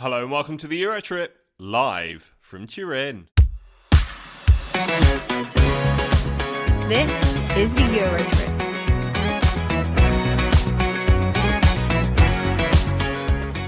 Hello and welcome to the Eurotrip, live from Turin. This is the Eurotrip.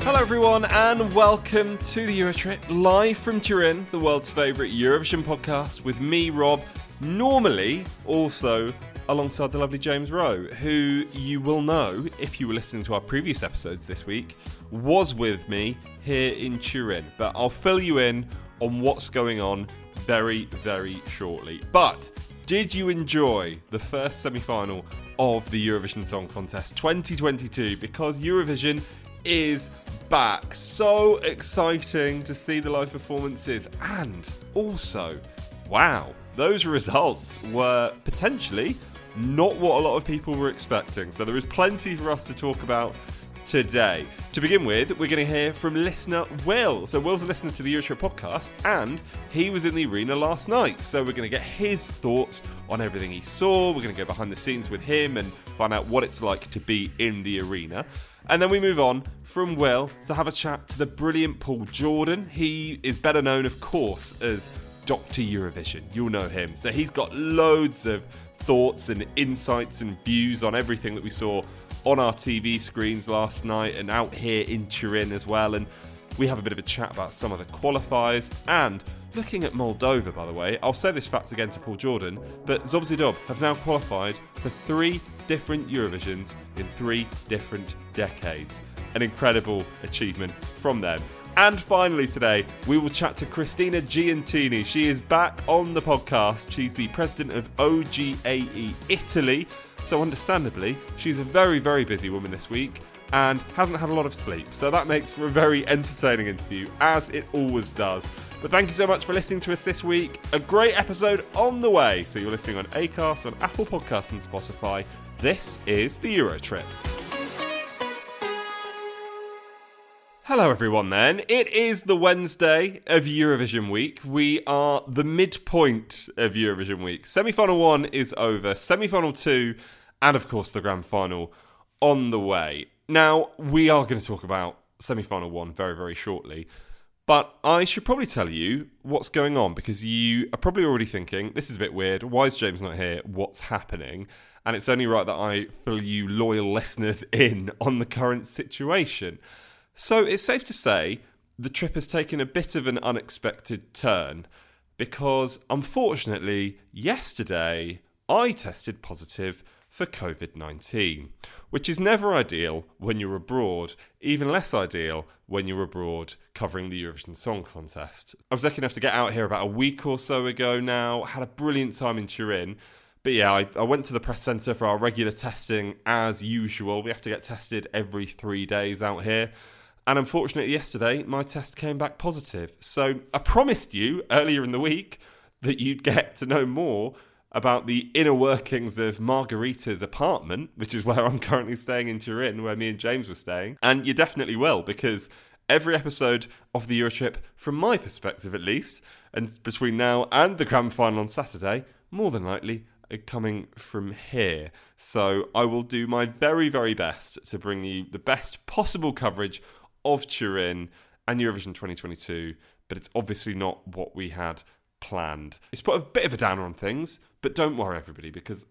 Hello everyone and welcome to the Eurotrip, live from Turin, the world's favourite Eurovision podcast with me, Rob, normally also alongside the lovely James Rowe, who you will know if you were listening to our previous episodes this week, was with me here in Turin. But I'll fill you in on what's going on very, very shortly. But did you enjoy the first semi final of the Eurovision Song Contest 2022? Because Eurovision is back. So exciting to see the live performances and also, wow, those results were potentially not what a lot of people were expecting. So there is plenty for us to talk about today. To begin with, we're going to hear from listener Will. So Will's a listener to the Euro podcast, and he was in the arena last night. So we're going to get his thoughts on everything he saw. We're going to go behind the scenes with him and find out what it's like to be in the arena. And then we move on from Will to have a chat to the brilliant Paul Jordan. He is better known, of course, as Dr. Eurovision. You'll know him. So he's got loads of thoughts and insights and views on everything that we saw on our TV screens last night and out here in Turin as well. And we have a bit of a chat about some of the qualifiers and looking at Moldova, by the way. I'll say this fact again to Paul Jordan, but Zdob și Zdub have now qualified for three different Eurovisions in three different decades. An incredible achievement from them. And finally, today, we will chat to Cristina Giuntini. She is back on the podcast. She's the president of OGAE Italy. So, understandably, she's a very, very busy woman this week and hasn't had a lot of sleep. So, that makes for a very entertaining interview, as it always does. But thank you so much for listening to us this week. A great episode on the way. So, you're listening on Acast, on Apple Podcasts, and Spotify. This is the Euro Trip. Hello, everyone, then. It is the Wednesday of Eurovision week. We are the midpoint of Eurovision week. Semi final one is over, semi final two, and of course, the grand final on the way. Now, we are going to talk about semi final one very, very shortly. But I should probably tell you what's going on because you are probably already thinking, this is a bit weird. Why is James not here? What's happening? And it's only right that I fill you loyal listeners in on the current situation. So it's safe to say the trip has taken a bit of an unexpected turn because unfortunately, yesterday I tested positive for COVID 19, which is never ideal when you're abroad, even less ideal when you're abroad covering the Eurovision Song Contest. I was lucky enough to get out here about a week or so ago now, had a brilliant time in Turin. But yeah, I, I went to the press centre for our regular testing as usual. We have to get tested every three days out here. And unfortunately, yesterday my test came back positive. So I promised you earlier in the week that you'd get to know more about the inner workings of Margarita's apartment, which is where I'm currently staying in Turin, where me and James were staying. And you definitely will, because every episode of the Eurotrip, from my perspective at least, and between now and the grand final on Saturday, more than likely coming from here. So I will do my very, very best to bring you the best possible coverage of Turin and Eurovision 2022, but it's obviously not what we had planned. It's put a bit of a downer on things, but don't worry, everybody, because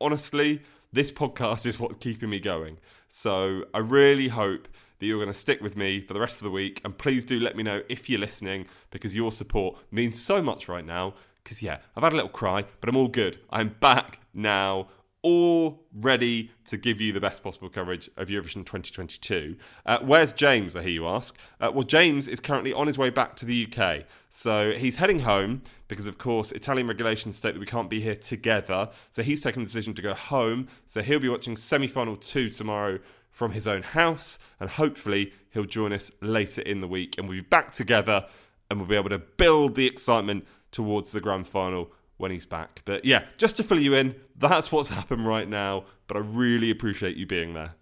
honestly, this podcast is what's keeping me going. So I really hope that you're going to stick with me for the rest of the week. And please do let me know if you're listening, because your support means so much right now. Because, yeah, I've had a little cry, but I'm all good. I'm back now all ready to give you the best possible coverage of Eurovision 2022. Uh, where's James, I hear you ask? Uh, well, James is currently on his way back to the UK. So he's heading home because, of course, Italian regulations state that we can't be here together. So he's taken the decision to go home. So he'll be watching semi final two tomorrow from his own house. And hopefully he'll join us later in the week. And we'll be back together and we'll be able to build the excitement towards the grand final when he's back. But yeah, just to fill you in, that's what's happened right now. But I really appreciate you being there.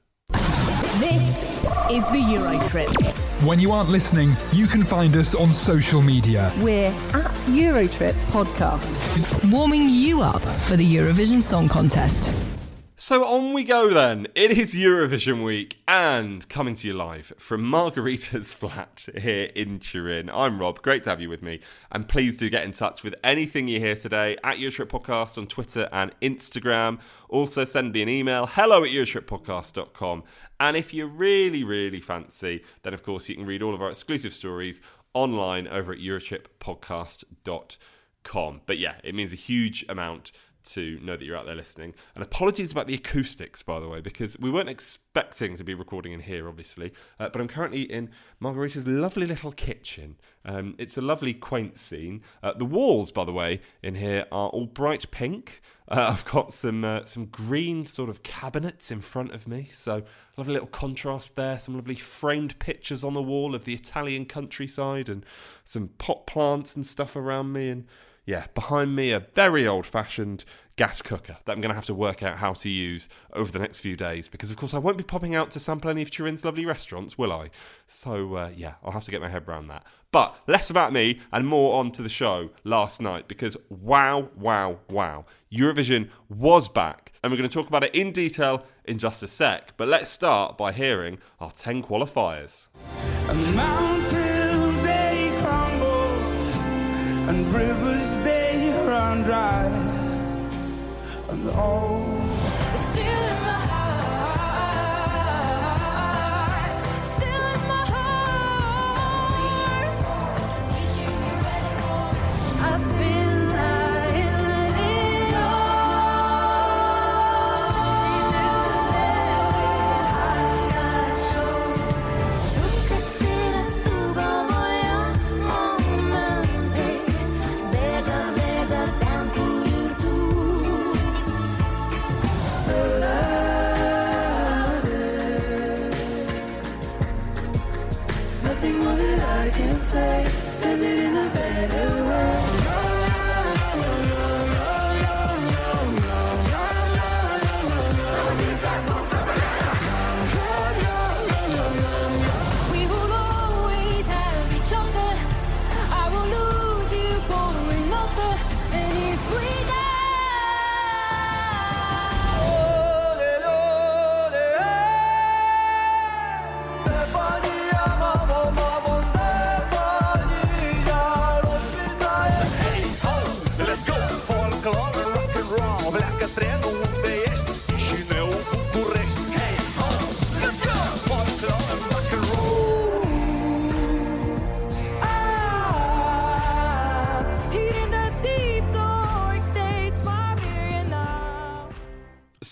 This is the Euro Trip. When you aren't listening, you can find us on social media. We're at Eurotrip Podcast, warming you up for the Eurovision Song Contest. So on we go then. It is Eurovision week and coming to you live from Margarita's flat here in Turin. I'm Rob. Great to have you with me. And please do get in touch with anything you hear today at Eurotrip Podcast on Twitter and Instagram. Also send me an email, hello at EurotripPodcast.com. And if you really, really fancy, then of course you can read all of our exclusive stories online over at EurotripPodcast.com. But yeah, it means a huge amount to know that you're out there listening. And apologies about the acoustics, by the way, because we weren't expecting to be recording in here, obviously. Uh, but I'm currently in Margherita's lovely little kitchen. Um, it's a lovely, quaint scene. Uh, the walls, by the way, in here are all bright pink. Uh, I've got some uh, some green sort of cabinets in front of me, so lovely little contrast there. Some lovely framed pictures on the wall of the Italian countryside, and some pot plants and stuff around me, and yeah, behind me, a very old fashioned gas cooker that I'm going to have to work out how to use over the next few days because, of course, I won't be popping out to sample any of Turin's lovely restaurants, will I? So, uh, yeah, I'll have to get my head around that. But less about me and more on to the show last night because wow, wow, wow. Eurovision was back and we're going to talk about it in detail in just a sec. But let's start by hearing our 10 qualifiers. Rivers they run dry. And all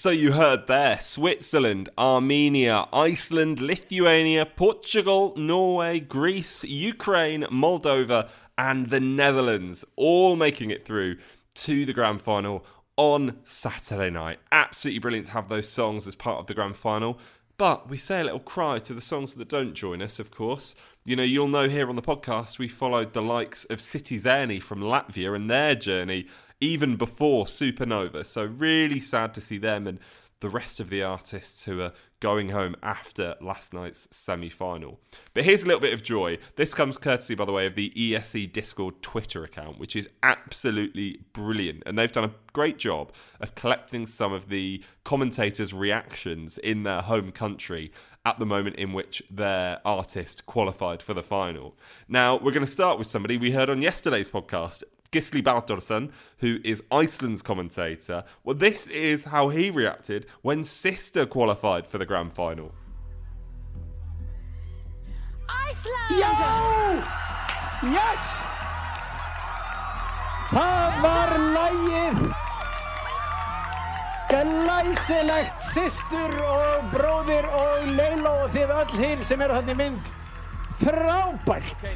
So you heard there Switzerland, Armenia, Iceland, Lithuania, Portugal, Norway, Greece, Ukraine, Moldova, and the Netherlands all making it through to the grand final on Saturday night. Absolutely brilliant to have those songs as part of the grand final. But we say a little cry to the songs that don't join us, of course. You know, you'll know here on the podcast we followed the likes of Citi Zeni from Latvia and their journey even before Supernova. So really sad to see them and the rest of the artists who are going home after last night's semi final. But here's a little bit of joy. This comes courtesy, by the way, of the ESC Discord Twitter account, which is absolutely brilliant. And they've done a great job of collecting some of the commentators' reactions in their home country at the moment in which their artist qualified for the final. Now, we're going to start with somebody we heard on yesterday's podcast, Gisli Baldursson, who is Iceland's commentator. Well, this is how he reacted when Sister qualified for the grand final. Iceland! Yo! Yes! Það var lægið Glæsilegt systur og bróðir og Leila og þið öll hinn sem eru hann í mynd Frábært!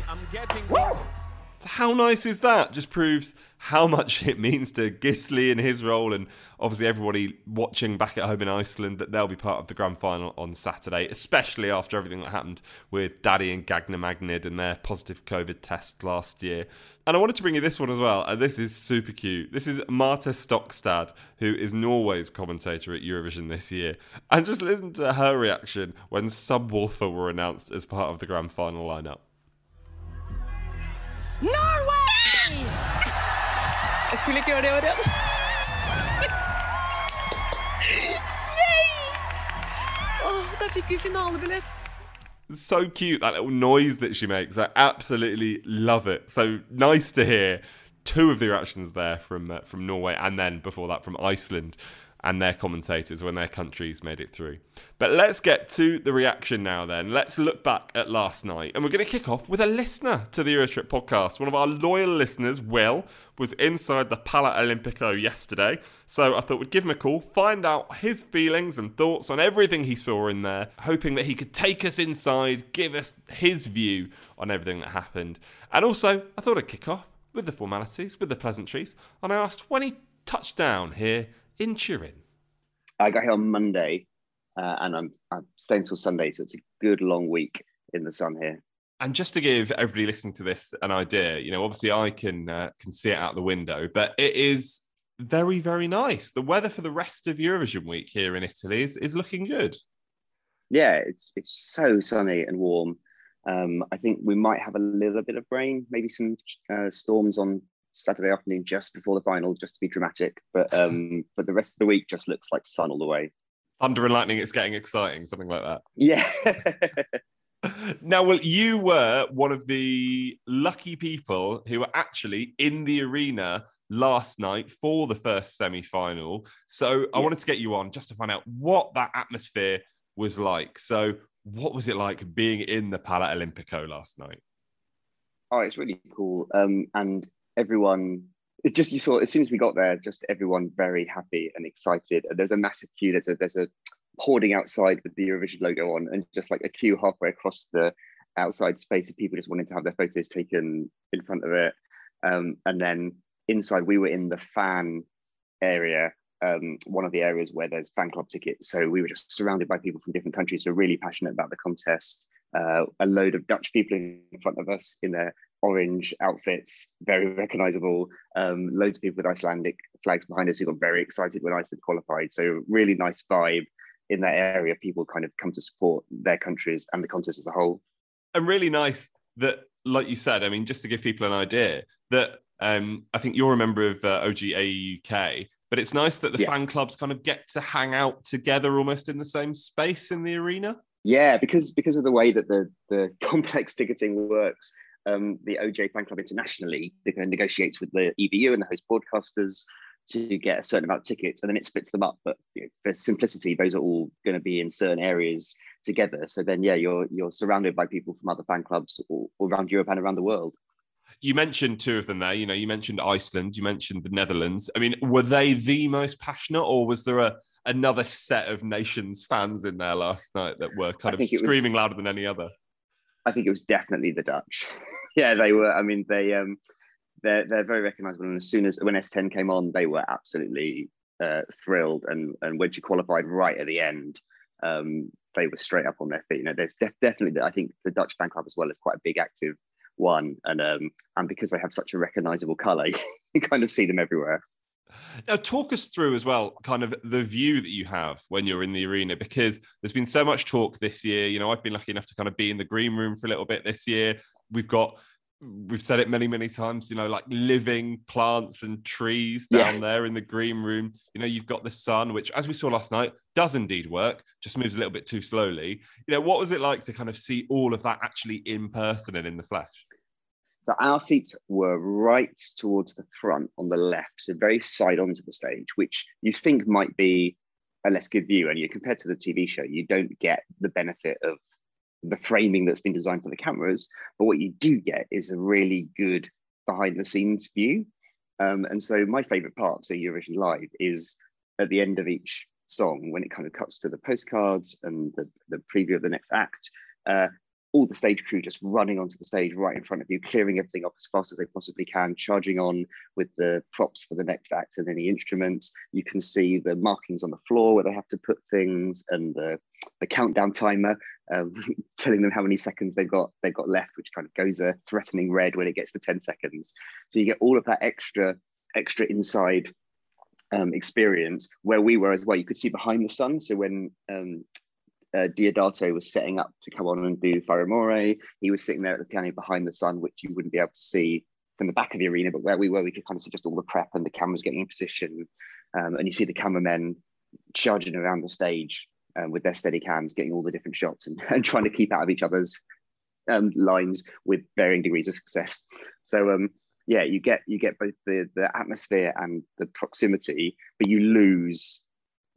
Woo! How nice is that? Just proves how much it means to Gisli and his role, and obviously everybody watching back at home in Iceland that they'll be part of the grand final on Saturday, especially after everything that happened with Daddy and Gagnamagnið and their positive COVID test last year. And I wanted to bring you this one as well, and this is super cute. This is Marte Stokstad, who is Norway's commentator at Eurovision this year. And just listen to her reaction when Subwoofer were announced as part of the grand final lineup. Norway! Jeg skulle ikke gjøre det året igjen. Yay! Oh, der fikk vi finalebillett. So cute, that little noise that she makes. I absolutely love it. So nice to hear two of the reactions there from uh, from Norway and then before that from Iceland and their commentators when their countries made it through. But let's get to the reaction now then. Let's look back at last night. And we're going to kick off with a listener to the Eurotrip podcast. One of our loyal listeners, Will, was inside the Pala Olimpico yesterday. So I thought we'd give him a call, find out his feelings and thoughts on everything he saw in there, hoping that he could take us inside, give us his view on everything that happened. And also, I thought I'd kick off with the formalities, with the pleasantries. And I asked when he touched down here in Turin? I got here on Monday, uh, and I'm I'm staying till Sunday, so it's a good long week in the sun here. And just to give everybody listening to this an idea, you know, obviously I can uh, can see it out the window, but it is very very nice. The weather for the rest of Eurovision week here in Italy is, is looking good. Yeah, it's it's so sunny and warm. Um, I think we might have a little bit of rain, maybe some uh, storms on Saturday afternoon just before the final, just to be dramatic. But um, but the rest of the week just looks like sun all the way. Thunder and lightning, it's getting exciting, something like that. Yeah. now, well, you were one of the lucky people who were actually in the arena last night for the first semi-final. So yeah. I wanted to get you on just to find out what that atmosphere was like. So what was it like being in the Pala Olimpico last night? Oh, it's really cool. Um, and everyone it just you saw as soon as we got there, just everyone very happy and excited. And there's a massive queue. There's a there's a hoarding outside with the Eurovision logo on, and just like a queue halfway across the outside space of people just wanting to have their photos taken in front of it. Um, and then inside, we were in the fan area, um, one of the areas where there's fan club tickets. So we were just surrounded by people from different countries who are really passionate about the contest. Uh, a load of Dutch people in front of us in their orange outfits, very recognizable. Um, loads of people with Icelandic flags behind us who got very excited when Iceland qualified. So really nice vibe in that area. People kind of come to support their countries and the contest as a whole. And really nice that, like you said, I mean, just to give people an idea, that um, I think you're a member of uh, OGAE UK, but it's nice that the yeah. fan clubs kind of get to hang out together almost in the same space in the arena. Yeah, because because of the way that the the complex ticketing works, um, the OGAE Fan Club internationally negotiates with the EBU and the host broadcasters to get a certain amount of tickets, and then it splits them up. But you know, for simplicity, those are all going to be in certain areas together. So then, yeah, you're you're surrounded by people from other fan clubs all, all around Europe and around the world. You mentioned two of them there. You know, you mentioned Iceland, you mentioned the Netherlands. I mean, were they the most passionate, or was there a another set of nations fans in there last night that were kind of screaming was, louder than any other. I think it was definitely the Dutch. yeah, they were. I mean, they um, they're they're very recognisable, and as soon as when S10 came on, they were absolutely uh, thrilled. And and when she qualified right at the end, um, they were straight up on their feet. You know, there's def- definitely I think the Dutch fan club as well is quite a big active one, and um, and because they have such a recognisable colour, you kind of see them everywhere. Now, talk us through as well, kind of the view that you have when you're in the arena, because there's been so much talk this year. You know, I've been lucky enough to kind of be in the green room for a little bit this year. We've got, we've said it many, many times, you know, like living plants and trees down yeah. there in the green room. You know, you've got the sun, which, as we saw last night, does indeed work, just moves a little bit too slowly. You know, what was it like to kind of see all of that actually in person and in the flesh? So our seats were right towards the front on the left, so very side onto the stage, which you think might be a less good view. And you compared to the TV show, you don't get the benefit of the framing that's been designed for the cameras. But what you do get is a really good behind the scenes view. Um, and so my favorite part of Eurovision Live is at the end of each song when it kind of cuts to the postcards and the, the preview of the next act. Uh, all the stage crew just running onto the stage right in front of you, clearing everything off as fast as they possibly can, charging on with the props for the next act and any instruments. You can see the markings on the floor where they have to put things and the, the countdown timer um, telling them how many seconds they've got they've got left, which kind of goes a threatening red when it gets to 10 seconds. So you get all of that extra extra inside um, experience where we were as well. You could see behind the sun. So when um, uh, Diodato was setting up to come on and do Fai Rumore. He was sitting there at the piano behind the sun, which you wouldn't be able to see from the back of the arena, but where we were, we could kind of see just all the prep and the cameras getting in position. Um, and you see the cameramen charging around the stage um, with their steady cams, getting all the different shots and, and trying to keep out of each other's um, lines with varying degrees of success. So um, yeah, you get you get both the the atmosphere and the proximity, but you lose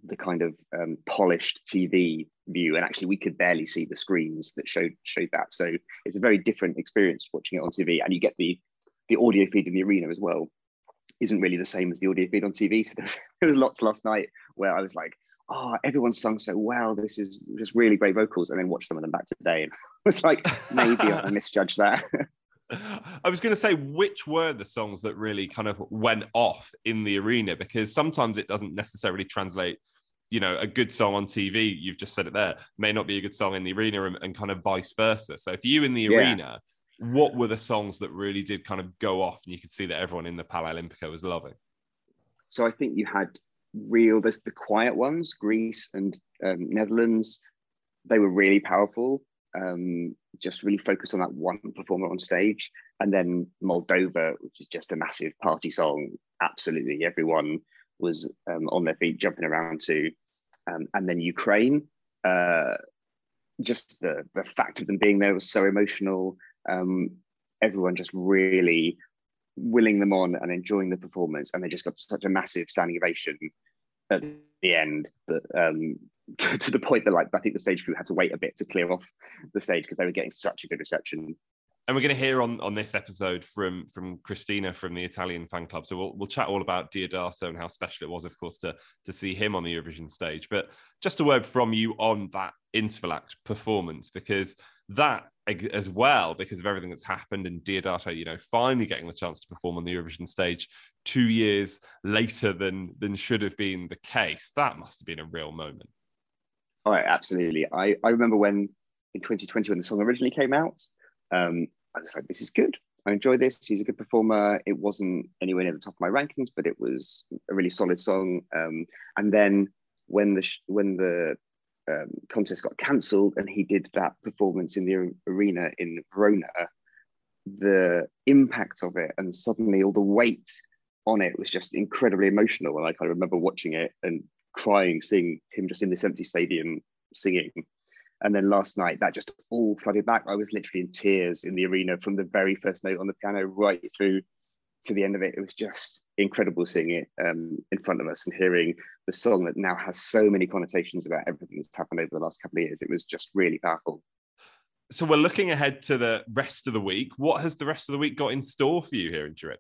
the kind of um, polished TV view, and actually we could barely see the screens that showed showed that. So it's a very different experience watching it on TV, and you get the the audio feed in the arena as well. Isn't really the same as the audio feed on TV. So there was, there was lots last night where I was like, "Oh, everyone's sung so well. This is just really great vocals," and then watch some of them back today, and I was like, maybe I misjudged that. I was going to say, which were the songs that really kind of went off in the arena? Because sometimes it doesn't necessarily translate. You know, a good song on TV, you've just said it there, may not be a good song in the arena and, and kind of vice versa. So, for you in the yeah. arena, what were the songs that really did kind of go off and you could see that everyone in the Pala Olimpico was loving? So, I think you had real, there's the quiet ones, Greece and um, Netherlands, they were really powerful um, just really focus on that one performer on stage. And then Moldova, which is just a massive party song, absolutely everyone was um, on their feet jumping around to. Um, and then Ukraine, uh, just the, the fact of them being there was so emotional. Um, everyone just really willing them on and enjoying the performance. And they just got such a massive standing ovation at the end that um, to, to, the point that like I think the stage crew had to wait a bit to clear off the stage because they were getting such a good reception. And we're going to hear on, on this episode from from Cristina from the Italian fan club. So we'll, we'll chat all about Diodato and how special it was, of course, to to see him on the Eurovision stage. But just a word from you on that Interval performance, because that as well, because of everything that's happened and Diodato, you know, finally getting the chance to perform on the Eurovision stage two years later than than should have been the case. That must have been a real moment. Oh, absolutely. I, I remember when in 2020 when the song originally came out, um, I was like, this is good. I enjoy this. He's a good performer. It wasn't anywhere near the top of my rankings, but it was a really solid song. Um, and then when the when the um, contest got cancelled and he did that performance in the arena in Verona, the impact of it and suddenly all the weight on it was just incredibly emotional. And I kind of remember watching it and crying seeing him just in this empty stadium singing. And then last night, that just all flooded back. I was literally in tears in the arena from the very first note on the piano right through to the end of it. It was just incredible seeing it um, in front of us and hearing the song that now has so many connotations about everything that's happened over the last couple of years. It was just really powerful. So we're looking ahead to the rest of the week. What has the rest of the week got in store for you here in Turin?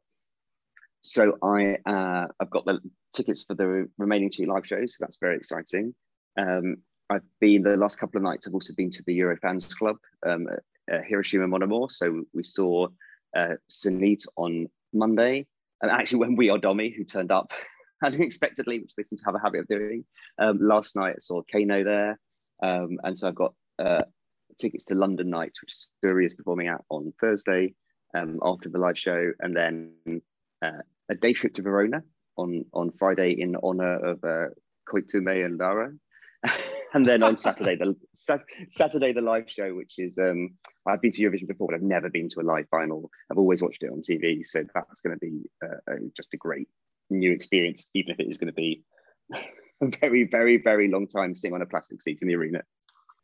So I uh, I've got the tickets for the remaining two live shows. So that's very exciting. Um, I've been the last couple of nights. I've also been to the Eurofans Club, um, at Hiroshima Mon Amour. So we saw uh, Sunit on Monday, and actually when we are Domi, who turned up unexpectedly, which they seem to have a habit of doing. Um, last night I saw Kano there, um, and so I've got uh, tickets to London Night, which Suri is performing at on Thursday um, after the live show, and then uh, a day trip to Verona on on Friday in honor of uh, Koitume and Lara. and then on Saturday, the Saturday the live show, which is um, I've been to Eurovision before, but I've never been to a live final. I've always watched it on TV, so that's going to be uh, just a great new experience, even if it is going to be a very, very, very long time sitting on a plastic seat in the arena.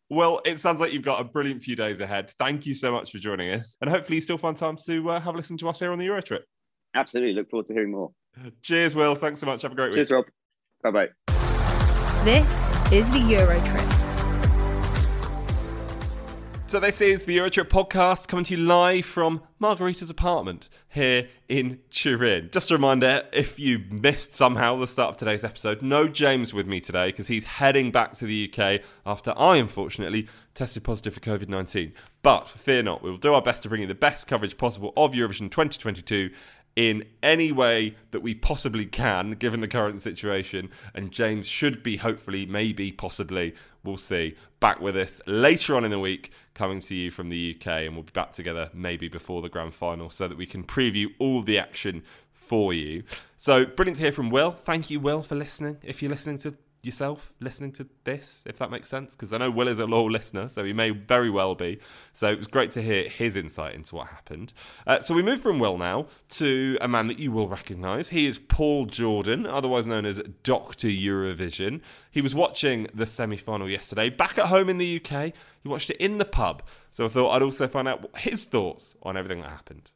Well, it sounds like you've got a brilliant few days ahead. Thank you so much for joining us, and hopefully, you still find time to uh, have a listen to us here on the Euro trip. Absolutely, look forward to hearing more. Cheers, Will. Thanks so much. Have a great Cheers, week. Cheers, Rob. Bye bye. This is the Euro trip. So this is the Eurotrip podcast coming to you live from Margarita's apartment here in Turin. Just a reminder, if you missed somehow the start of today's episode, no James with me today because he's heading back to the UK after I unfortunately tested positive for COVID-19. But fear not, we will do our best to bring you the best coverage possible of Eurovision 2022 in any way that we possibly can, given the current situation. And James should be, hopefully, maybe, possibly, we'll see, back with us later on in the week, coming to you from the UK. And we'll be back together maybe before the grand final so that we can preview all the action for you. So brilliant to hear from Will. Thank you, Will, for listening. If you're listening to yourself listening to this, if that makes sense, because I know Will is a loyal listener, so he may very well be. So it was great to hear his insight into what happened. Uh, so we move from Will now to a man that you will recognise. He is Paul Jordan, otherwise known as Doctor Eurovision. He was watching the semi final yesterday back at home in the UK. He watched it in the pub. So I thought I'd also find out his thoughts on everything that happened.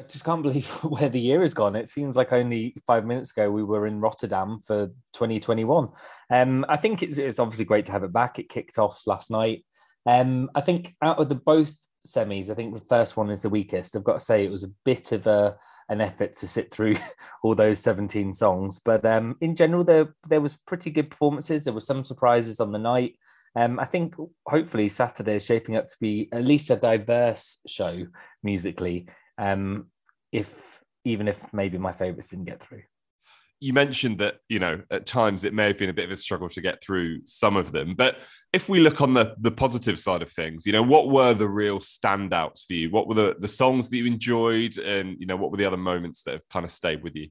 I just can't believe where the year has gone. It seems like only five minutes ago we were in Rotterdam for 2021. Um, I think it's it's obviously great to have it back. It kicked off last night. Um, I think out of the both semis, I think the first one is the weakest. I've got to say it was a bit of a an effort to sit through all those 17 songs, but um, in general there there was pretty good performances. There were some surprises on the night. Um, I think hopefully Saturday is shaping up to be at least a diverse show musically um, if even if maybe my favourites didn't get through. You mentioned that you know at times it may have been a bit of a struggle to get through some of them, but if we look on the the positive side of things, you know what were the real standouts for you? What were the the songs that you enjoyed, and you know what were the other moments that have kind of stayed with you?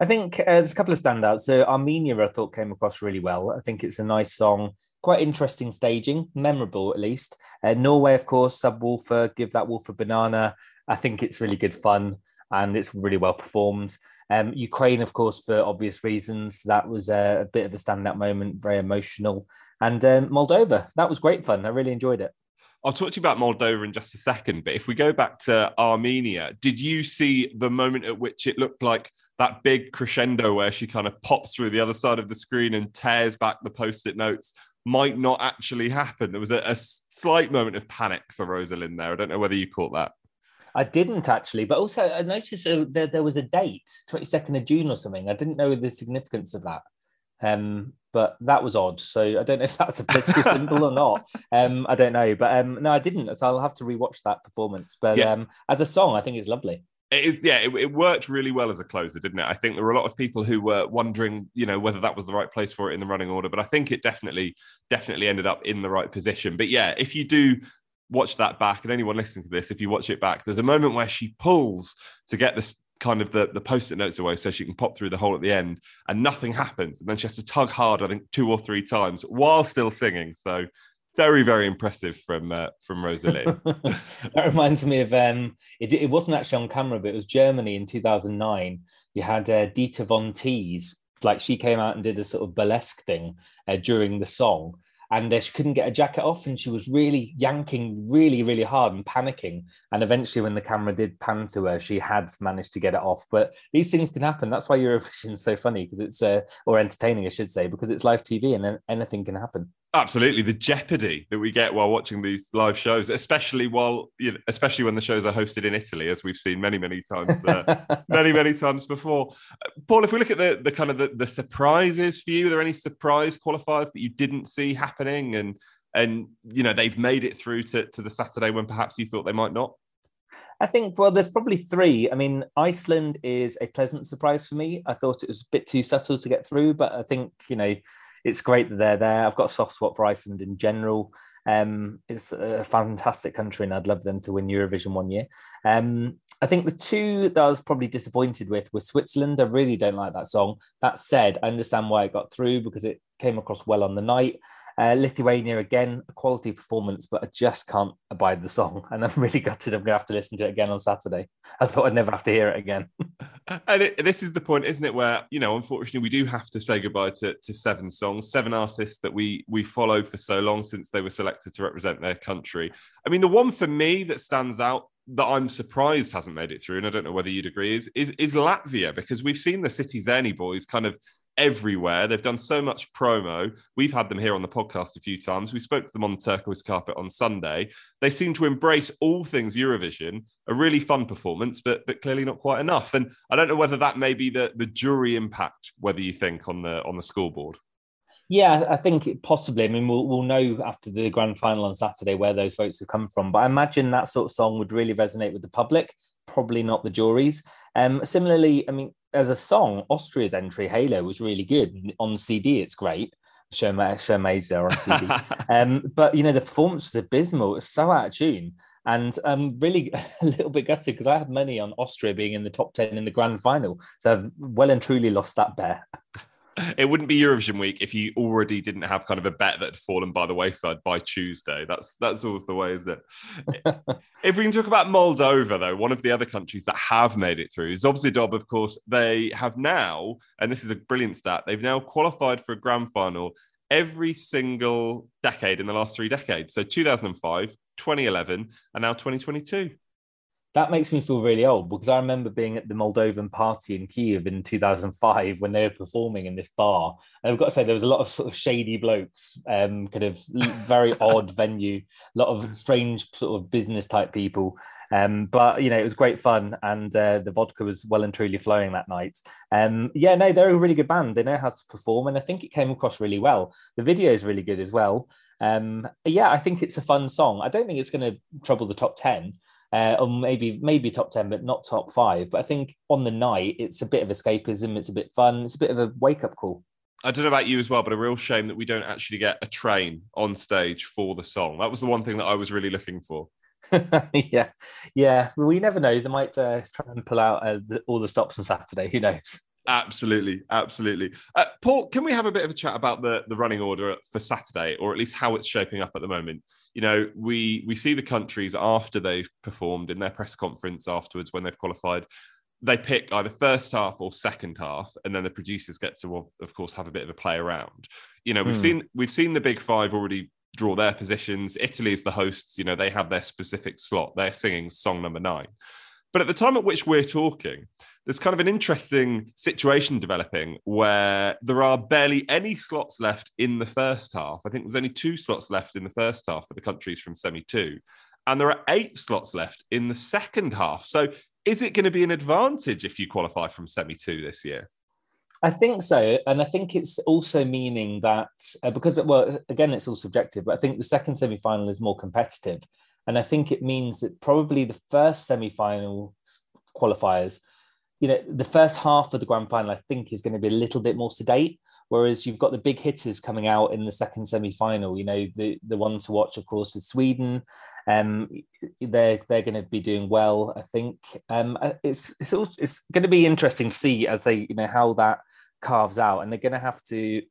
I think uh, there's a couple of standouts. So Armenia, I thought came across really well. I think it's a nice song, quite interesting staging, memorable at least. Uh, Norway, of course, Subwoofer, Give That Wolf a Banana. I think it's really good fun and it's really well performed. Um, Ukraine, of course, for obvious reasons, that was a, a bit of a standout moment, very emotional. And um, Moldova, that was great fun. I really enjoyed it. I'll talk to you about Moldova in just a second, but if we go back to Armenia, did you see the moment at which it looked like that big crescendo where she kind of pops through the other side of the screen and tears back the post-it notes might not actually happen? There was a, a slight moment of panic for Rosa Linn there. I don't know whether you caught that. I didn't actually, but also I noticed there, there was a date, 22nd of June or something. I didn't know the significance of that. Um, but that was odd. So I don't know if that's a political symbol or not. Um, I don't know. But um, no, I didn't. So I'll have to rewatch that performance. But yeah. um, as a song, I think it's lovely. It is, yeah, it, it, worked really well as a closer, didn't it? I think there were a lot of people who were wondering, you know, whether that was the right place for it in the running order, but I think it definitely, definitely ended up in the right position. But yeah, if you do watch that back, and anyone listening to this, if you watch it back, there's a moment where she pulls to get this kind of the, the post-it notes away so she can pop through the hole at the end and nothing happens. And then she has to tug hard, I think, two or three times while still singing. So very, very impressive from uh, from Rosa Linn. that reminds me of um, it, it wasn't actually on camera, but it was Germany in 2009. You had uh, Dita von Teese, like she came out and did a sort of burlesque thing uh, during the song and uh, she couldn't get a jacket off and she was really yanking really really hard and panicking. And eventually when the camera did pan to her she had managed to get it off. But these things can happen. That's why eurovision is so funny because it's uh, or entertaining i should say because it's live tv and anything can happen Absolutely, the jeopardy that we get while watching these live shows, especially while you know, especially when the shows are hosted in Italy, as we've seen many, many times, uh, many, many times before. Paul, if we look at the the kind of the, the surprises for you, are there any surprise qualifiers that you didn't see happening, and and you know they've made it through to to the Saturday when perhaps you thought they might not? I think, well, there's probably three. I mean, Iceland is a pleasant surprise for me. I thought it was a bit too subtle to get through, but I think, you know, it's great that they're there. I've got a soft spot for Iceland in general. Um, it's a fantastic country, and I'd love them to win Eurovision one year. Um, I think the two that I was probably disappointed with were Switzerland. I really don't like that song. That said, I understand why it got through because it came across well on the night. Uh, Lithuania again, a quality performance, but I just can't abide the song, and I'm really gutted. I'm going to have to listen to it again on Saturday. I thought I'd never have to hear it again. and it, this is the point, isn't it? Where you know, unfortunately, we do have to say goodbye to, to seven songs, seven artists that we we followed for so long since they were selected to represent their country. I mean, the one for me that stands out that I'm surprised hasn't made it through, and I don't know whether you'd agree, is is, is Latvia because we've seen the Citi Zeni boys kind of everywhere. They've done so much promo. We've had them here on the podcast a few times. We spoke to them on the turquoise carpet on Sunday. They seem to embrace all things Eurovision. A really fun performance, but but clearly not quite enough. And I don't know whether that may be the the jury impact. Whether you think on the on the scoreboard. Yeah, I think possibly. I mean, we'll, we'll know after the grand final on Saturday where those votes have come from. But I imagine that sort of song would really resonate with the public, probably not the juries. Um, similarly, I mean, as a song, Austria's entry Halo was really good on CD. It's great. Show show major on CD. um, but you know the performance was abysmal. It was so out of tune, and I'm really a little bit gutted because I had money on Austria being in the top ten in the grand final. So I've well and truly lost that bet. it wouldn't be Eurovision week if you already didn't have kind of a bet that had fallen by the wayside by Tuesday. That's that's always the way, isn't it? if we can talk about Moldova, though, one of the other countries that have made it through, Zdob și Zdub, of course, they have now, and this is a brilliant stat, they've now qualified for a grand final every single decade in the last three decades. So 2005, 2011, and now 2022 that makes me feel really old because I remember being at the Moldovan party in Kiev in 2005 when they were performing in this bar. And I've got to say, there was a lot of sort of shady blokes, um, kind of very odd venue, a lot of strange sort of business type people. Um, but you know, it was great fun, and uh, the vodka was well and truly flowing that night. Um, yeah, no, they're a really good band. They know how to perform, and I think it came across really well. The video is really good as well. Um, yeah, I think it's a fun song. I don't think it's going to trouble the top ten uh, or maybe maybe top 10 but not top five but i think on the night it's a bit of escapism it's a bit fun it's a bit of a wake-up call I don't know about you as well, but a real shame that we don't actually get a train on stage for the song. That was the one thing that I was really looking for. yeah, yeah. We never know. They might uh, try and pull out uh, the, all the stops on Saturday. Who knows? Absolutely, absolutely. Uh, Paul, can we have a bit of a chat about the the running order for Saturday, or at least how it's shaping up at the moment? you know, we we see the countries after they've performed in their press conference afterwards when they've qualified. They pick either first half or second half, and then the producers get to, of course, have a bit of a play around. You know, we've mm. seen we've seen the big five already draw their positions. Italy is the hosts. You know, they have their specific slot. They're singing song number nine. But at the time at which we're talking, there's kind of an interesting situation developing where there are barely any slots left in the first half. I think there's only two slots left in the first half for the countries from semi two, and there are eight slots left in the second half. So is it going to be an advantage if you qualify from semi two this year? I think so, and I think it's also meaning that uh, because well, again, it's all subjective, but I think the second semi-final is more competitive, and I think it means that probably the first semi-final qualifiers you know, the first half of the grand final, I think, is going to be a little bit more sedate. Whereas you've got the big hitters coming out in the second semi final. You know, the the one to watch, of course, is Sweden. Um, they're they're going to be doing well, I think. Um, uh, it's it's also, it's going to be interesting to see as they you know how that carves out, and they're going to have to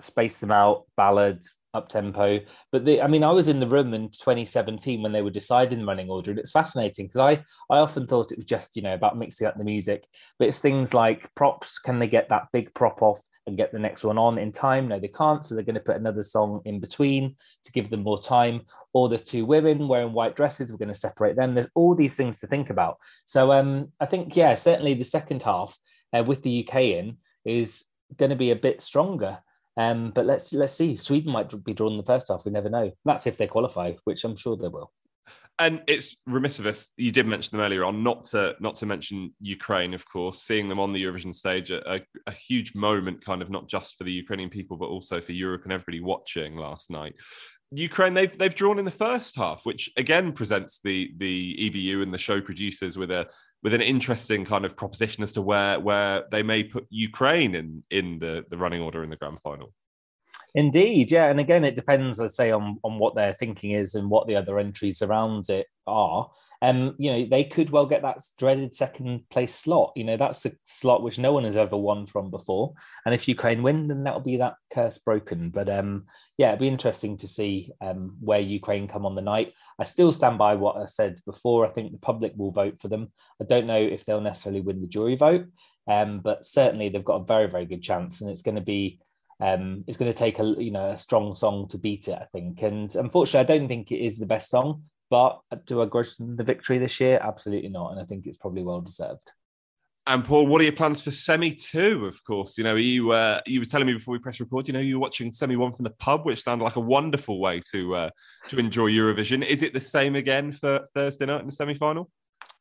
space them out, ballads, up tempo. But the, I mean, I was in the room in 2017 when they were deciding the running order, and it's fascinating because I I often thought it was just you know about mixing up the music, but it's things like props. Can they get that big prop off? And get the next one on in time. No, they can't. So they're going to put another song in between to give them more time. Or there's two women wearing white dresses. We're going to separate them. There's all these things to think about. So um, I think, yeah, certainly the second half uh, with the UK in is going to be a bit stronger Um, but let's let's see. Sweden might be drawn in the first half. We never know. That's if they qualify, which I'm sure they will. And it's remiss of us. You did mention them earlier on, not to not to mention Ukraine, of course. Seeing them on the Eurovision stage, a, a huge moment, kind of not just for the Ukrainian people, but also for Europe and everybody watching last night. Ukraine they've they've drawn in the first half, which again presents the the EBU and the show producers with a with an interesting kind of proposition as to where where they may put Ukraine in in the the running order in the grand final. Indeed, yeah, and again, it depends, let's say, on on what their thinking is and what the other entries around it are. And um, you know, they could well get that dreaded second place slot. You know, that's a slot which no one has ever won from before. And if Ukraine win, then that'll be that curse broken. But um, yeah, it'd be interesting to see um where Ukraine come on the night. I still stand by what I said before. I think the public will vote for them. I don't know if they'll necessarily win the jury vote, um, but certainly they've got a very very good chance, and it's going to be um, it's going to take a you know a strong song to beat it, I think. And unfortunately, I don't think it is the best song. But do I grudge them the victory this year? Absolutely not. And I think it's probably well deserved. And Paul, what are your plans for semi two? Of course, you know you uh, you were telling me before we press record. You know you were watching semi one from the pub, which sounded like a wonderful way to uh, to enjoy Eurovision. Is it the same again for Thursday night in the semi final?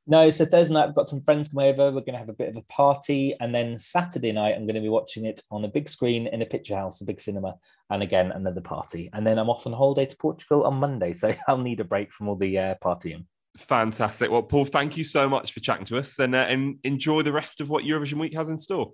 No, so Thursday night I've got some friends come over. We're going to have a bit of a party, and then Saturday night I'm going to be watching it on a big screen in a picture house, a big cinema, and again another party. And then I'm off on holiday to Portugal on Monday, so I'll need a break from all the uh, partying. Fantastic. Well, Paul, thank you so much for chatting to us, and, uh, and enjoy the rest of what Eurovision week has in store.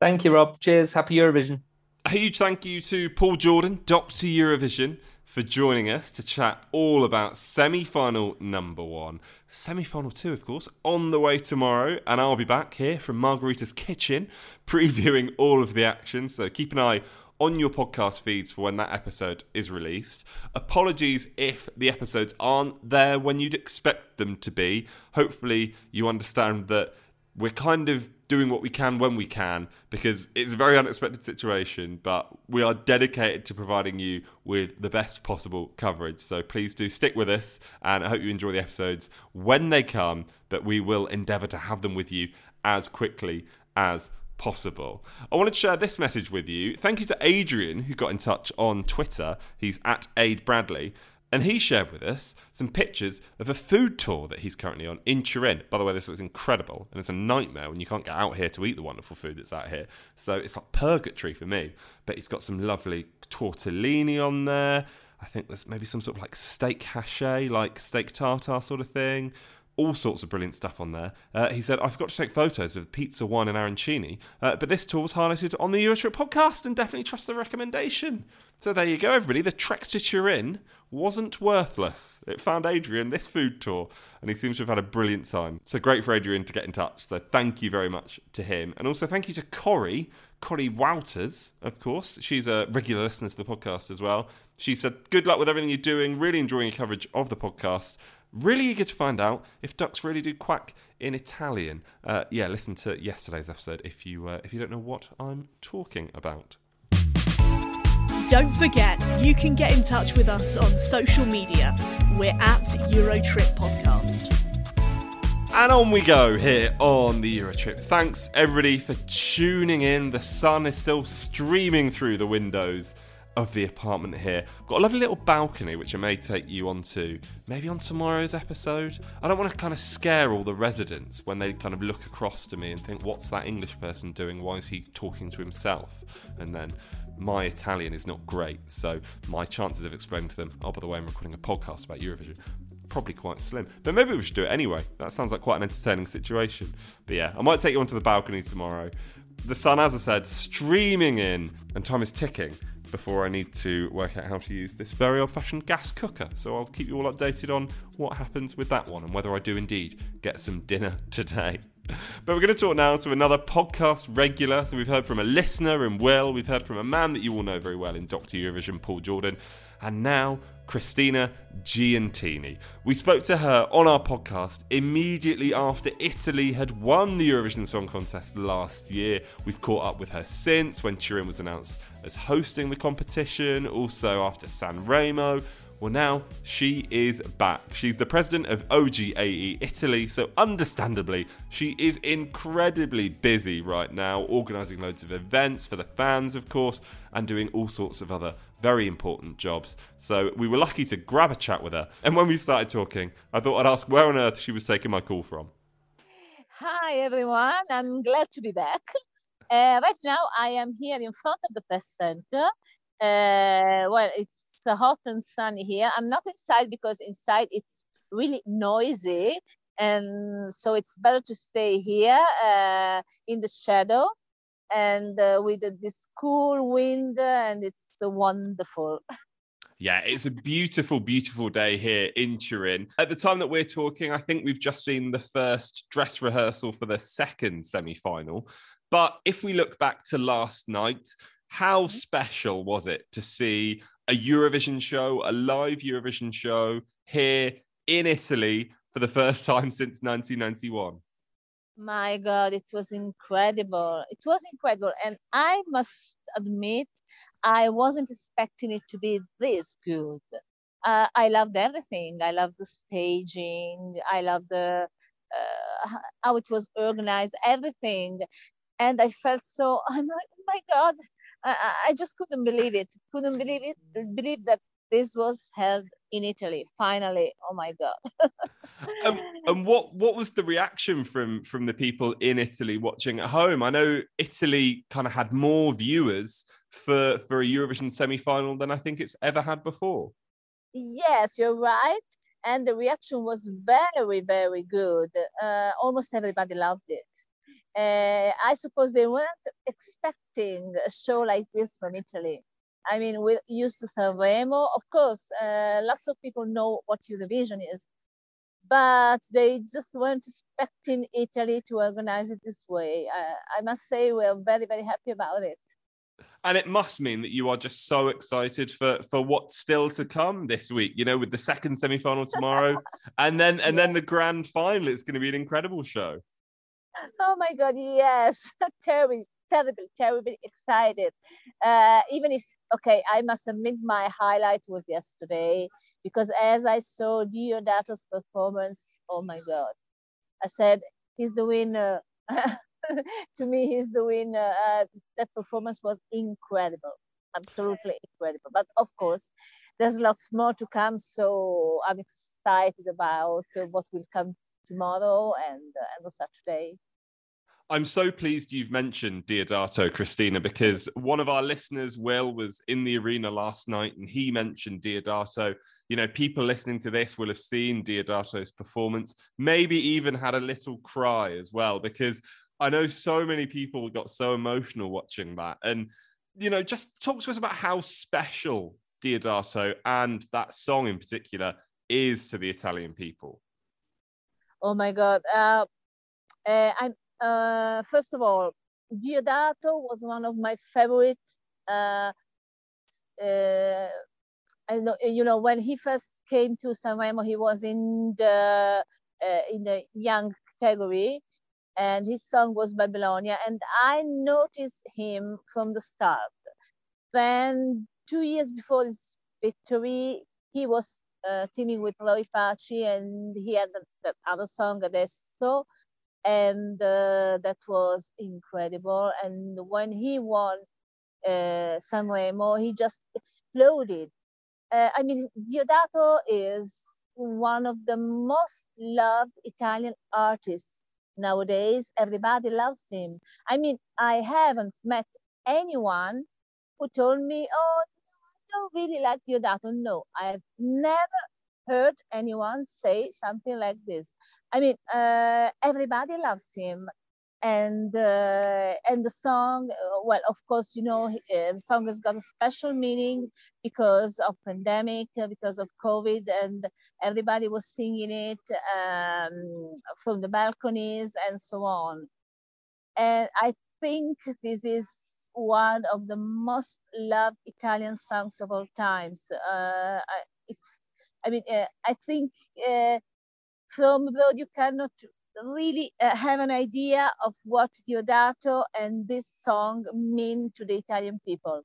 Thank you, Rob. Cheers. Happy Eurovision. A huge thank you to Paul Jordan, Doctor Eurovision for joining us to chat all about semi final number one. Semi final two, of course, on the way tomorrow. And I'll be back here from Margarita's Kitchen previewing all of the action. So keep an eye on your podcast feeds for when that episode is released. Apologies if the episodes aren't there when you'd expect them to be. Hopefully, you understand that we're kind of doing what we can when we can because it's a very unexpected situation, but we are dedicated to providing you with the best possible coverage. So please do stick with us, and I hope you enjoy the episodes when they come, but we will endeavour to have them with you as quickly as possible. I wanted to share this message with you. Thank you to Adrian, who got in touch on Twitter. He's at Aid Bradley. And he shared with us some pictures of a food tour that he's currently on in Turin. By the way, this looks incredible, and it's a nightmare when you can't get out here to eat the wonderful food that's out here. So it's like purgatory for me. But he's got some lovely tortellini on there. I think there's maybe some sort of like steak hache, like steak tartare sort of thing. All sorts of brilliant stuff on there. Uh, he said, I forgot to take photos of pizza, wine, and arancini, uh, but this tour was highlighted on the Eurotrip podcast and definitely trust the recommendation. So there you go, everybody. The trek to Turin wasn't worthless. It found Adrian this food tour, and he seems to have had a brilliant time. So great for Adrian to get in touch. So thank you very much to him. And also thank you to Corrie, Corrie Wouters, of course. She's a regular listener to the podcast as well. She said, Good luck with everything you're doing. Really enjoying your coverage of the podcast. Really eager to find out if ducks really do quack in Italian. Uh, yeah, listen to yesterday's episode if you uh, if you don't know what I'm talking about. Don't forget, you can get in touch with us on social media. We're at Eurotrip Podcast. And on we go here on the Eurotrip. Thanks everybody for tuning in. The sun is still streaming through the windows of the apartment here. Got a lovely little balcony which I may take you onto maybe on tomorrow's episode. I don't want to kind of scare all the residents when they kind of look across to me and think, what's that English person doing? Why is he talking to himself? And then my Italian is not great, so my chances of explaining to them, oh, by the way, I'm recording a podcast about Eurovision, probably quite slim. But maybe we should do it anyway. That sounds like quite an entertaining situation. But yeah, I might take you onto the balcony tomorrow. The sun, as I said, streaming in, and time is ticking before I need to work out how to use this very old fashioned gas cooker. So I'll keep you all updated on what happens with that one and whether I do indeed get some dinner today. But we're going to talk now to another podcast regular. So we've heard from a listener in Will, we've heard from a man that you all know very well in Dr. Eurovision, Paul Jordan, and now Cristina Giuntini. We spoke to her on our podcast immediately after Italy had won the Eurovision Song Contest last year. We've caught up with her since when Turin was announced as hosting the competition, also after Sanremo. Well, now she is back. She's the president of OGAE Italy, so understandably, she is incredibly busy right now, organising loads of events for the fans, of course, and doing all sorts of other very important jobs. So we were lucky to grab a chat with her. And when we started talking, I thought I'd ask where on earth she was taking my call from. Hi, everyone. I'm glad to be back. Uh, right now, I am here in front of the press center. Uh, well, it's hot and sunny here. I'm not inside because inside it's really noisy. And so it's better to stay here uh, in the shadow and uh, with this cool wind, and it's wonderful. Yeah, it's a beautiful, beautiful day here in Turin. At the time that we're talking, I think we've just seen the first dress rehearsal for the second semi final. But if we look back to last night, how mm-hmm. special was it to see a Eurovision show, a live Eurovision show here in Italy for the first time since 1991. My God, it was incredible. It was incredible. And I must admit, I wasn't expecting it to be this good. Uh, I loved everything. I loved the staging. I loved the uh, how it was organized, everything. And I felt so, I'm like, oh my God, I, I just couldn't believe it. Couldn't believe it. Believe that this was held in Italy. Finally, oh my god. um, and what what was the reaction from from the people in Italy watching at home? I know Italy kind of had more viewers for for a Eurovision semi final than I think it's ever had before. Yes, you're right. And the reaction was very, very good. Uh, almost everybody loved it uh, I suppose they weren't expecting a show like this from Italy. I mean, we're used to Sanremo. Of course, uh, lots of people know what Eurovision is, but they just weren't expecting Italy to organize it this way. Uh, I must say, we're very, very happy about it. And it must mean that you are just so excited for for what's still to come this week. You know, with the second semi final tomorrow, and then and yeah. then the grand final. It's going to be an incredible show oh my god yes. Terribly terrible terribly excited. Uh, even if okay i must admit my highlight was yesterday because as i saw Diodato's performance oh my god. I said he's the winner. To me he's the winner. Uh, that performance was incredible absolutely incredible. But of course there's lots more to come so i'm excited about what will come tomorrow and, uh, and Saturday. I'm so pleased you've mentioned Diodato, Cristina, because one of our listeners, Will, was in the arena last night and he mentioned Diodato. You know, people listening to this will have seen Diodato's performance, maybe even had a little cry as well, because I know so many people got so emotional watching that. And, you know, just talk to us about how special Diodato and that song in particular is to the Italian people. Oh my God. Uh, uh, I'm uh, first of all, Diodato was one of my favorite. Uh, uh, I know, you know, when he first came to Sanremo, he was in the uh, in the young category, and his song was Babilonia, and I noticed him from the start. Then two years before his victory, he was uh, teaming with Roy Paci, and he had that other song Adesso, and uh, that was incredible. And when he won uh, Sanremo, he just exploded. Uh, I mean, Diodato is one of the most loved Italian artists nowadays. Everybody loves him. I mean, I haven't met anyone who told me, oh, don't really like Diodato. No, I've never heard anyone say something like this. I mean, uh, everybody loves him. And uh, and the song, uh, well, of course, you know, uh, the song has got a special meaning because of pandemic, uh, because of COVID, and everybody was singing it um, from the balconies and so on. And I think this is one of the most loved Italian songs of all times. Uh, it's, I mean, uh, I think uh, from though you cannot really uh, have an idea of what Diodato and this song mean to the Italian people.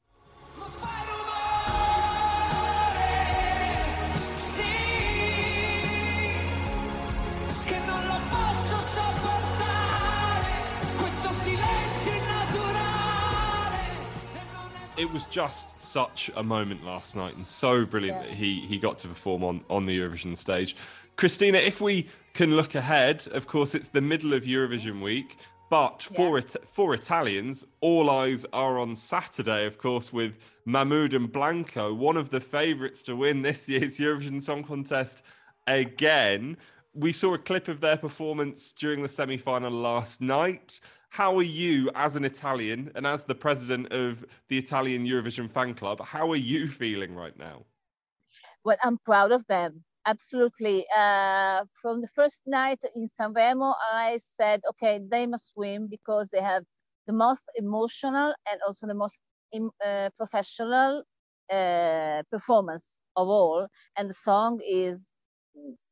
It was just such a moment last night and so brilliant Yeah. that he he got to perform on on the Eurovision stage. Cristina, if we can look ahead, of course it's the middle of Eurovision week, but for it, for Italians, all eyes are on Saturday, of course, with Mahmood and Blanco, one of the favourites to win this year's Eurovision Song Contest again. We saw a clip of their performance during the semi final last night. How are you, as an Italian and as the president of the Italian Eurovision fan club, how are you feeling right now? Well, I'm proud of them. Absolutely. Uh, from the first night in Sanremo, I said, okay, they must win because they have the most emotional and also the most uh, professional uh, performance of all. And the song is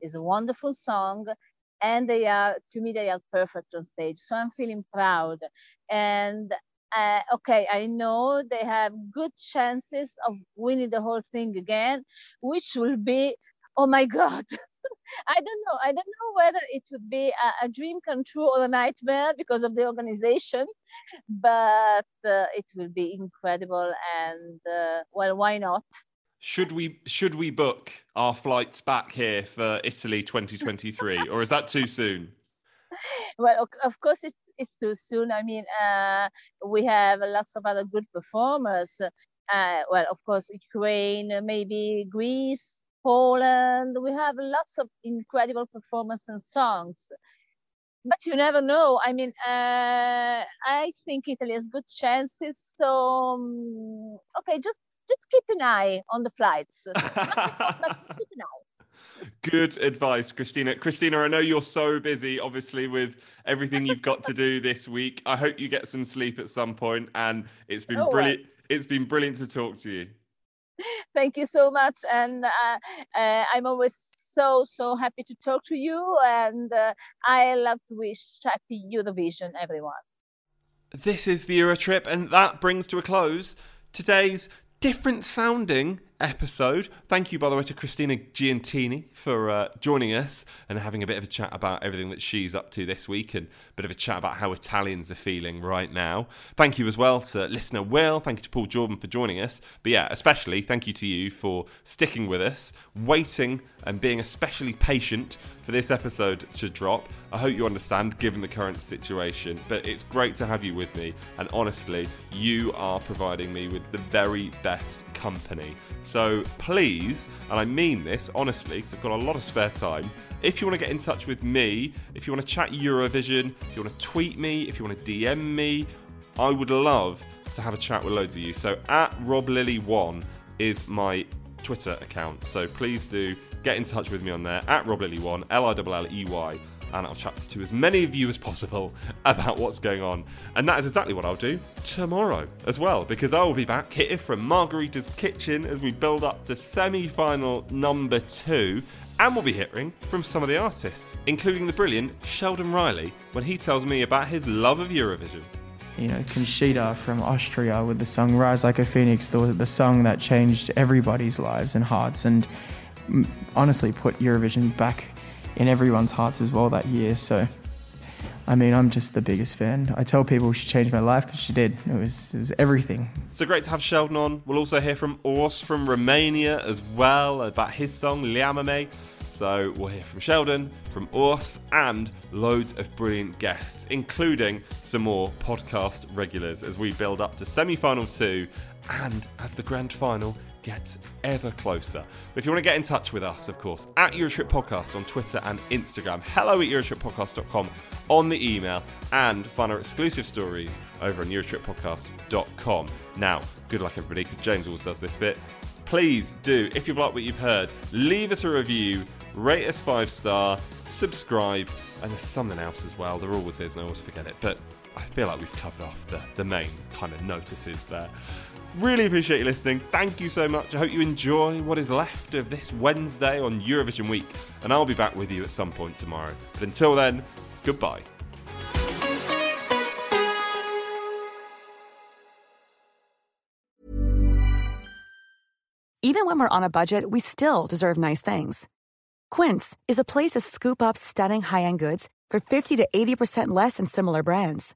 is a wonderful song, and they are to me they are perfect on stage. So I'm feeling proud. And uh, okay, I know they have good chances of winning the whole thing again, which will be, oh my God. I don't know. I don't know whether it would be a, a dream come true or a nightmare because of the organization, but uh, it will be incredible. And uh, well, why not? Should we should we book our flights back here for Italy 2023, or is that too soon? well, of- course, it's, it's too soon. I mean, uh, we have lots of other good performers. Uh, well, of course, Ukraine, maybe Greece, Poland. We have lots of incredible performance and songs. But you never know. I mean, uh, I think Italy has good chances. So, um, okay, just just keep an eye on the flights. but keep an eye. Good advice, Cristina. Cristina, I know you're so busy, obviously, with everything you've got to do this week. I hope you get some sleep at some point. point, and it's been Oh, well. brilliant. It's been brilliant to talk to you. Thank you so much, and uh, uh, I'm always so so happy to talk to you, and uh, I love to wish happy Eurovision, everyone. This is the Eurotrip, and that brings to a close today's different sounding episode. Thank you, by the way, to Cristina Giuntini for uh, joining us and having a bit of a chat about everything that she's up to this week and a bit of a chat about how Italians are feeling right now. Thank you as well to listener Will. Thank you to Paul Jordan for joining us. But yeah, especially thank you to you for sticking with us, waiting and being especially patient for this episode to drop. I hope you understand given the current situation, but it's great to have you with me. And honestly, you are providing me with the very best company. So please, and I mean this honestly, because I've got a lot of spare time. If you want to get in touch with me, if you want to chat Eurovision, if you want to tweet me, if you want to DM me, I would love to have a chat with loads of you. So at RobLilley1 is my Twitter account. So please do get in touch with me on there at RobLilley1, L I L L E Y, and I'll chat to as many of you as possible about what's going on. And that is exactly what I'll do tomorrow as well, because I will be back here from Margarita's Kitchen as we build up to semi final number two. And we'll be hearing from some of the artists, including the brilliant Sheldon Riley, when he tells me about his love of Eurovision. you know, Conchita from Austria with the song Rise Like a Phoenix, the, the song that changed everybody's lives and hearts and mm, honestly put Eurovision back in everyone's hearts as well that year. So, I mean, I'm just the biggest fan. I tell people she changed my life because she did. It was, it was everything. So great to have Sheldon on. We'll also hear from Ors from Romania as well about his song Llámame. So we'll hear from Sheldon, from Ors, and loads of brilliant guests, including some more podcast regulars as we build up to semi final two and as the grand final gets ever closer. If you want to get in touch with us, of course, at Eurotrip Podcast on Twitter and Instagram, hello at EurotripPodcast.com on the email, and find our exclusive stories over on EurotripPodcast.com. Now, good luck, everybody, because James always does this bit. Please do, if you've liked what you've heard, leave us a review, rate us five star, subscribe, and there's something else as well. There always is, and I always forget it, but I feel like we've covered off the, the main kind of notices there. Really appreciate you listening. Thank you so much. I hope you enjoy what is left of this Wednesday on Eurovision week, and I'll be back with you at some point tomorrow. But until then, it's goodbye. Even when we're on a budget, we still deserve nice things. Quince is a place to scoop up stunning high-end goods for 50 to 80% less than similar brands.